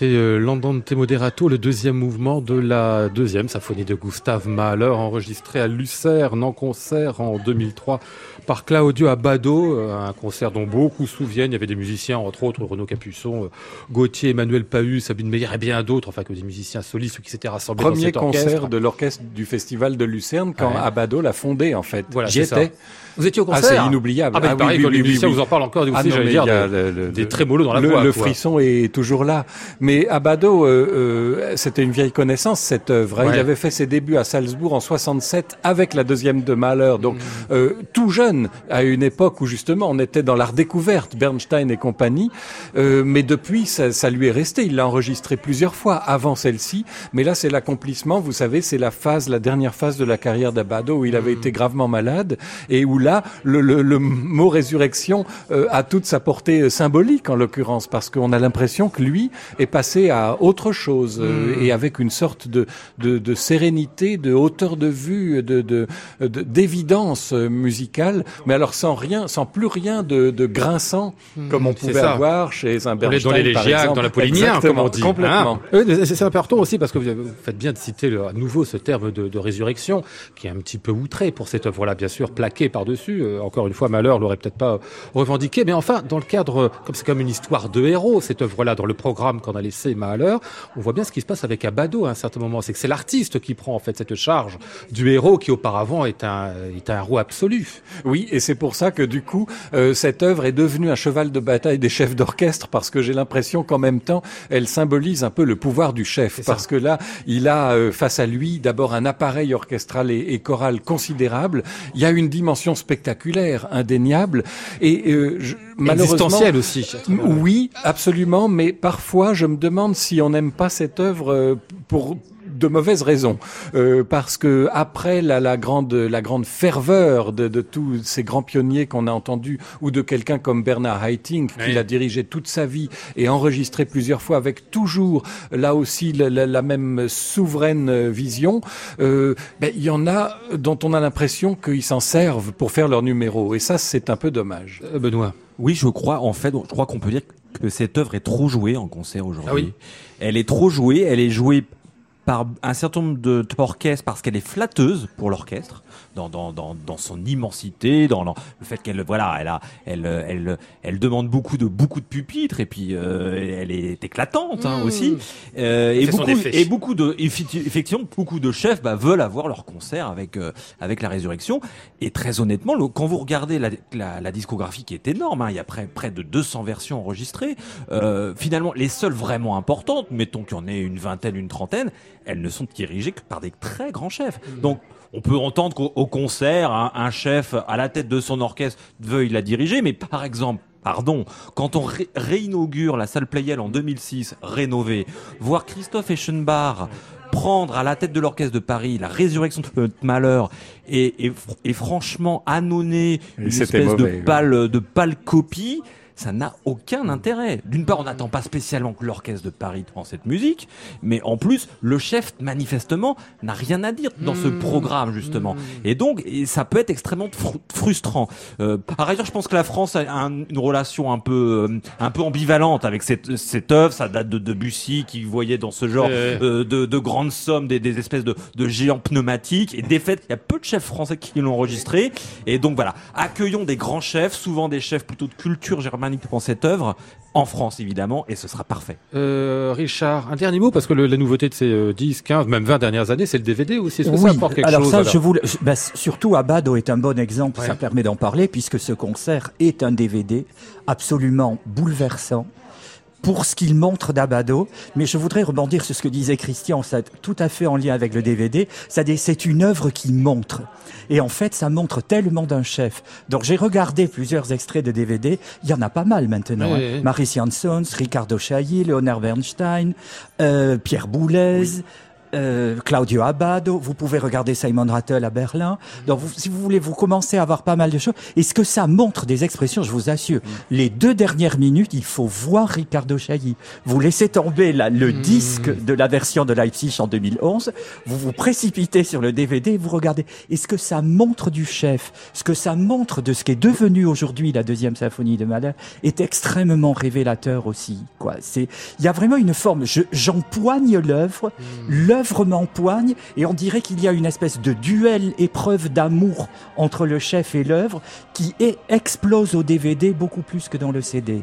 C'était euh, l'Andante Moderato, le deuxième mouvement de la deuxième symphonie de Gustave Mahler, enregistré à Lucerne en concert en 2003 par Claudio Abbado, euh, un concert dont beaucoup se souviennent. Il y avait des musiciens, entre autres Renaud Capuçon, euh, Gauthier, Emmanuel Pahu, Sabine Meyer et bien d'autres, enfin que des musiciens solistes qui s'étaient rassemblés Premier dans cet concert de l'orchestre du Festival de Lucerne quand Ouais. Abado l'a fondé en fait. Voilà, J'y étais. Vous étiez au Ah, concert c'est inoubliable. Ah, bah, Ah paraît oui, les musiciens oui. vous en parlent encore aussi, Ah non, j'allais mais dire, il y a de- le- le- des trémolos dans la le, voix. Le quoi. frisson est toujours là. Mais Abado, euh, euh, c'était une vieille connaissance cette œuvre. hein. Ouais. Il avait fait ses débuts à Salzbourg en 67 avec la deuxième de Mahler. Donc Mm. euh, tout jeune, à une époque où justement on était dans l'art découverte, Bernstein et compagnie. Euh, mais depuis, ça, ça lui est resté. Il l'a enregistré plusieurs fois avant celle-ci. Mais là, c'est l'accomplissement. Vous savez, c'est la phase, la dernière phase de la carrière d'Abado où il avait été gravement malade et où là, le, le, le mot résurrection euh, a toute sa portée euh, symbolique en l'occurrence parce qu'on a l'impression que lui est passé à autre chose euh, et avec une sorte de, de, de sérénité, de hauteur de vue, de de- de- d'évidence mais alors sans rien, sans plus rien de, de grinçant comme on pouvait avoir chez un est dans Bernstein, les par Légiaques, exemple. dans la Polignac, comme Exactement, on dit. Complètement. hein. Oui, c'est important aussi parce que vous, faites bien de citer le- à nouveau ce terme de, de résurrection qui est un petit peu outré pour cette œuvre-là, bien sûr, plaqué par-dessus. Euh, encore une fois, Malheur l'aurait peut-être pas revendiqué, mais enfin, dans le cadre, comme c'est comme une histoire de héros, cette œuvre-là, dans le programme qu'on a laissé Malheur, on voit bien ce qui se passe avec Abado à un certain moment. C'est que c'est l'artiste qui prend en fait cette charge du héros qui auparavant est un, est un héros absolu. Oui, et c'est pour ça que du coup, euh, cette œuvre est devenue un cheval de bataille des chefs d'orchestre parce que j'ai l'impression qu'en même temps, elle symbolise un peu le pouvoir du chef parce que là, il a euh, face à lui d'abord un appareil orchestral et, et choral considérable. Il y a une dimension spectaculaire, indéniable, et euh, je- malheureusement. Aussi. Oui, absolument, mais parfois je me demande si on n'aime pas cette œuvre euh, pour de mauvaises raisons, Euh, parce que après la, la grande la grande ferveur de, de tous ces grands pionniers qu'on a entendus, ou de quelqu'un comme Bernard Haitink qui Oui. l'a dirigé toute sa vie et enregistré plusieurs fois avec toujours là aussi la, la- la même souveraine euh, vision, euh, ben, il y en a dont on a l'impression qu'ils s'en servent pour faire leur numéro, et ça c'est un peu dommage. Euh, Benoît. Oui, je crois, en fait, je crois qu'on peut dire que cette œuvre est trop jouée en concert aujourd'hui. Ah oui. Elle est trop jouée, elle est jouée par un certain nombre d'orchestres parce qu'elle est flatteuse pour l'orchestre dans, dans, dans, dans son immensité dans le fait qu'elle voilà elle a elle elle elle demande beaucoup de beaucoup de pupitres et puis euh, elle est éclatante hein, Mmh. aussi. Euh, et beaucoup et beaucoup de effectivement beaucoup de chefs bah, veulent avoir leur concert avec euh, avec la résurrection. Et très honnêtement le- quand vous regardez la, la, la discographie qui est énorme hein, il y a près près de 200 versions enregistrées euh, finalement les seules vraiment importantes mettons qu'il y en ait une vingtaine une trentaine elles ne sont dirigées que par des très grands chefs. Donc on peut entendre qu'au au concert, un, un chef à la tête de son orchestre veuille la diriger, mais par exemple, pardon, quand on ré- réinaugure la salle Playel en 2006, rénovée, voir Christophe Eschenbach prendre à la tête de l'orchestre de Paris la résurrection de Malheur et, et, et franchement annoncer Et une espèce mauvais, de pâle de pâle copie ça n'a aucun intérêt. D'une part, on n'attend pas spécialement que l'orchestre de Paris prend cette musique, mais en plus, le chef, manifestement, n'a rien à dire dans ce programme, justement. Et donc, et ça peut être extrêmement fru- frustrant. Euh, par ailleurs, je pense que la France a un- une relation un peu, euh, un peu ambivalente avec cette, cette œuvre. Ça date de Debussy, qui voyait dans ce genre euh, de, de grandes sommes des, des espèces de, de géants pneumatiques. Et des faits, il y a peu de chefs français qui l'ont enregistré. Et donc voilà, accueillons des grands chefs, souvent des chefs plutôt de culture germanique pour cette œuvre, en France évidemment, et ce sera parfait. Euh, Richard, un dernier mot, parce que le- la nouveauté de ces euh, 10, 15, même 20 dernières années, c'est le DVD aussi. Est-ce que ça Oui, apporte quelque alors chose ça, alors je je- bah, surtout Abado est un bon exemple, Ouais. ça permet d'en parler, puisque ce concert est un DVD absolument bouleversant pour ce qu'il montre d'Abado, mais je voudrais rebondir sur ce que disait Christian, tout à fait en lien avec le DVD, c'est une œuvre qui montre. Et en fait, ça montre tellement d'un chef. Donc j'ai regardé plusieurs extraits de DVD, il y en a pas mal maintenant. Ouais, hein. ouais. Maris Jansons, Ricardo Chailly, Leonard Bernstein, euh, Pierre Boulez, euh, Claudio Abbado, vous pouvez regarder Simon Rattle à Berlin. Donc, vous, si vous voulez, vous commencez à avoir pas mal de choses. Et ce que ça montre des expressions, je vous assure, les deux dernières minutes, il faut voir Ricardo Chailly. Vous laissez tomber la- le disque de la version de Leipzig en 2011, vous vous précipitez sur le DVD et vous regardez. Et ce que ça montre du chef, ce que ça montre de ce qui est devenu aujourd'hui la deuxième symphonie de Mahler, est extrêmement révélateur aussi. Quoi. C'est, il y a vraiment une forme. Je, j'empoigne l'œuvre, l'œuvre m'empoigne, et on dirait qu'il y a une espèce de duel, épreuve d'amour entre le chef et l'œuvre qui explose au DVD beaucoup plus que dans le CD.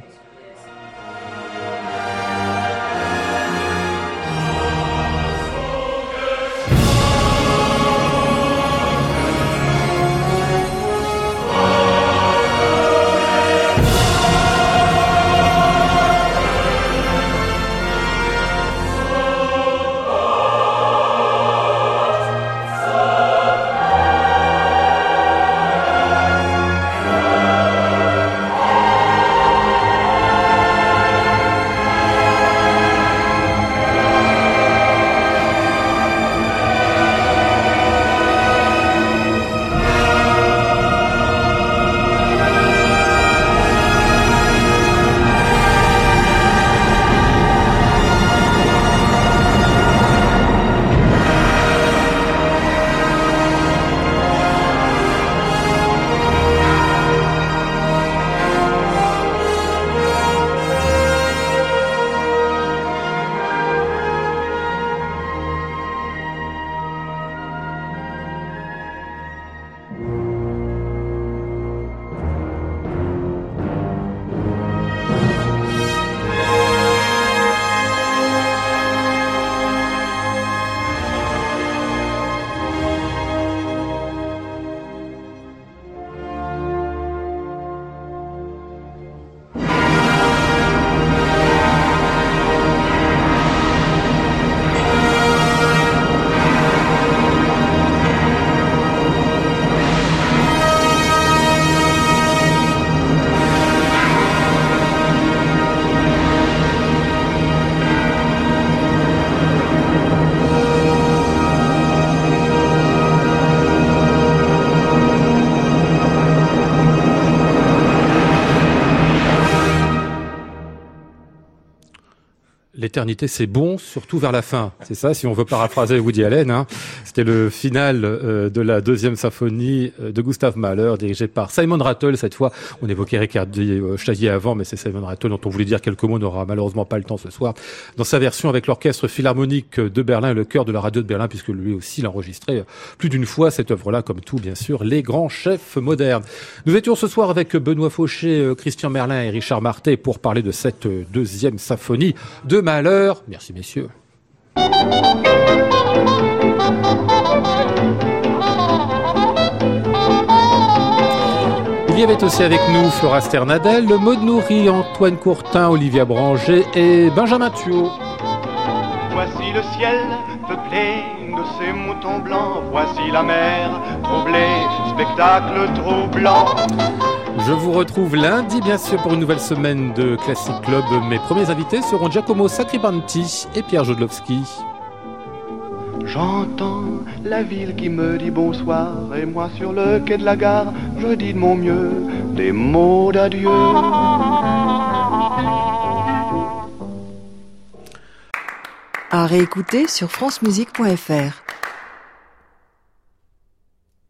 L'éternité, c'est bon, surtout vers la fin. C'est ça, si on veut paraphraser Woody Allen. Hein. C'était le final euh, de la deuxième symphonie euh, de Gustav Mahler, dirigé par Simon Rattle. Cette fois, on évoquait Ricardo euh, Chailly avant, mais c'est Simon Rattle dont on voulait dire quelques mots. n'aura malheureusement pas le temps ce soir. Dans sa version avec l'orchestre philharmonique de Berlin et le chœur de la radio de Berlin, puisque lui aussi l'a enregistré plus d'une fois cette œuvre-là, comme tout, bien sûr, les grands chefs modernes. Nous étions ce soir avec Benoît Fauché, euh, Christian Merlin et Richard Martet pour parler de cette euh, deuxième symphonie de Mahler. Merci messieurs. Il y avait aussi avec nous Flora Sternadel, Maud Nourri, Antoine Courtin, Olivia Branger et Benjamin Thuot. Voici le ciel peuplé de ces moutons blancs. Voici la mer troublée, spectacle troublant. Je vous retrouve lundi, bien sûr, pour une nouvelle semaine de Classic Club. Mes premiers invités seront Giacomo Sacribanti et Pierre Jodlowski. J'entends la ville qui me dit bonsoir et moi sur le quai de la gare, je dis de mon mieux des mots d'adieu. À réécouter sur francemusique.fr.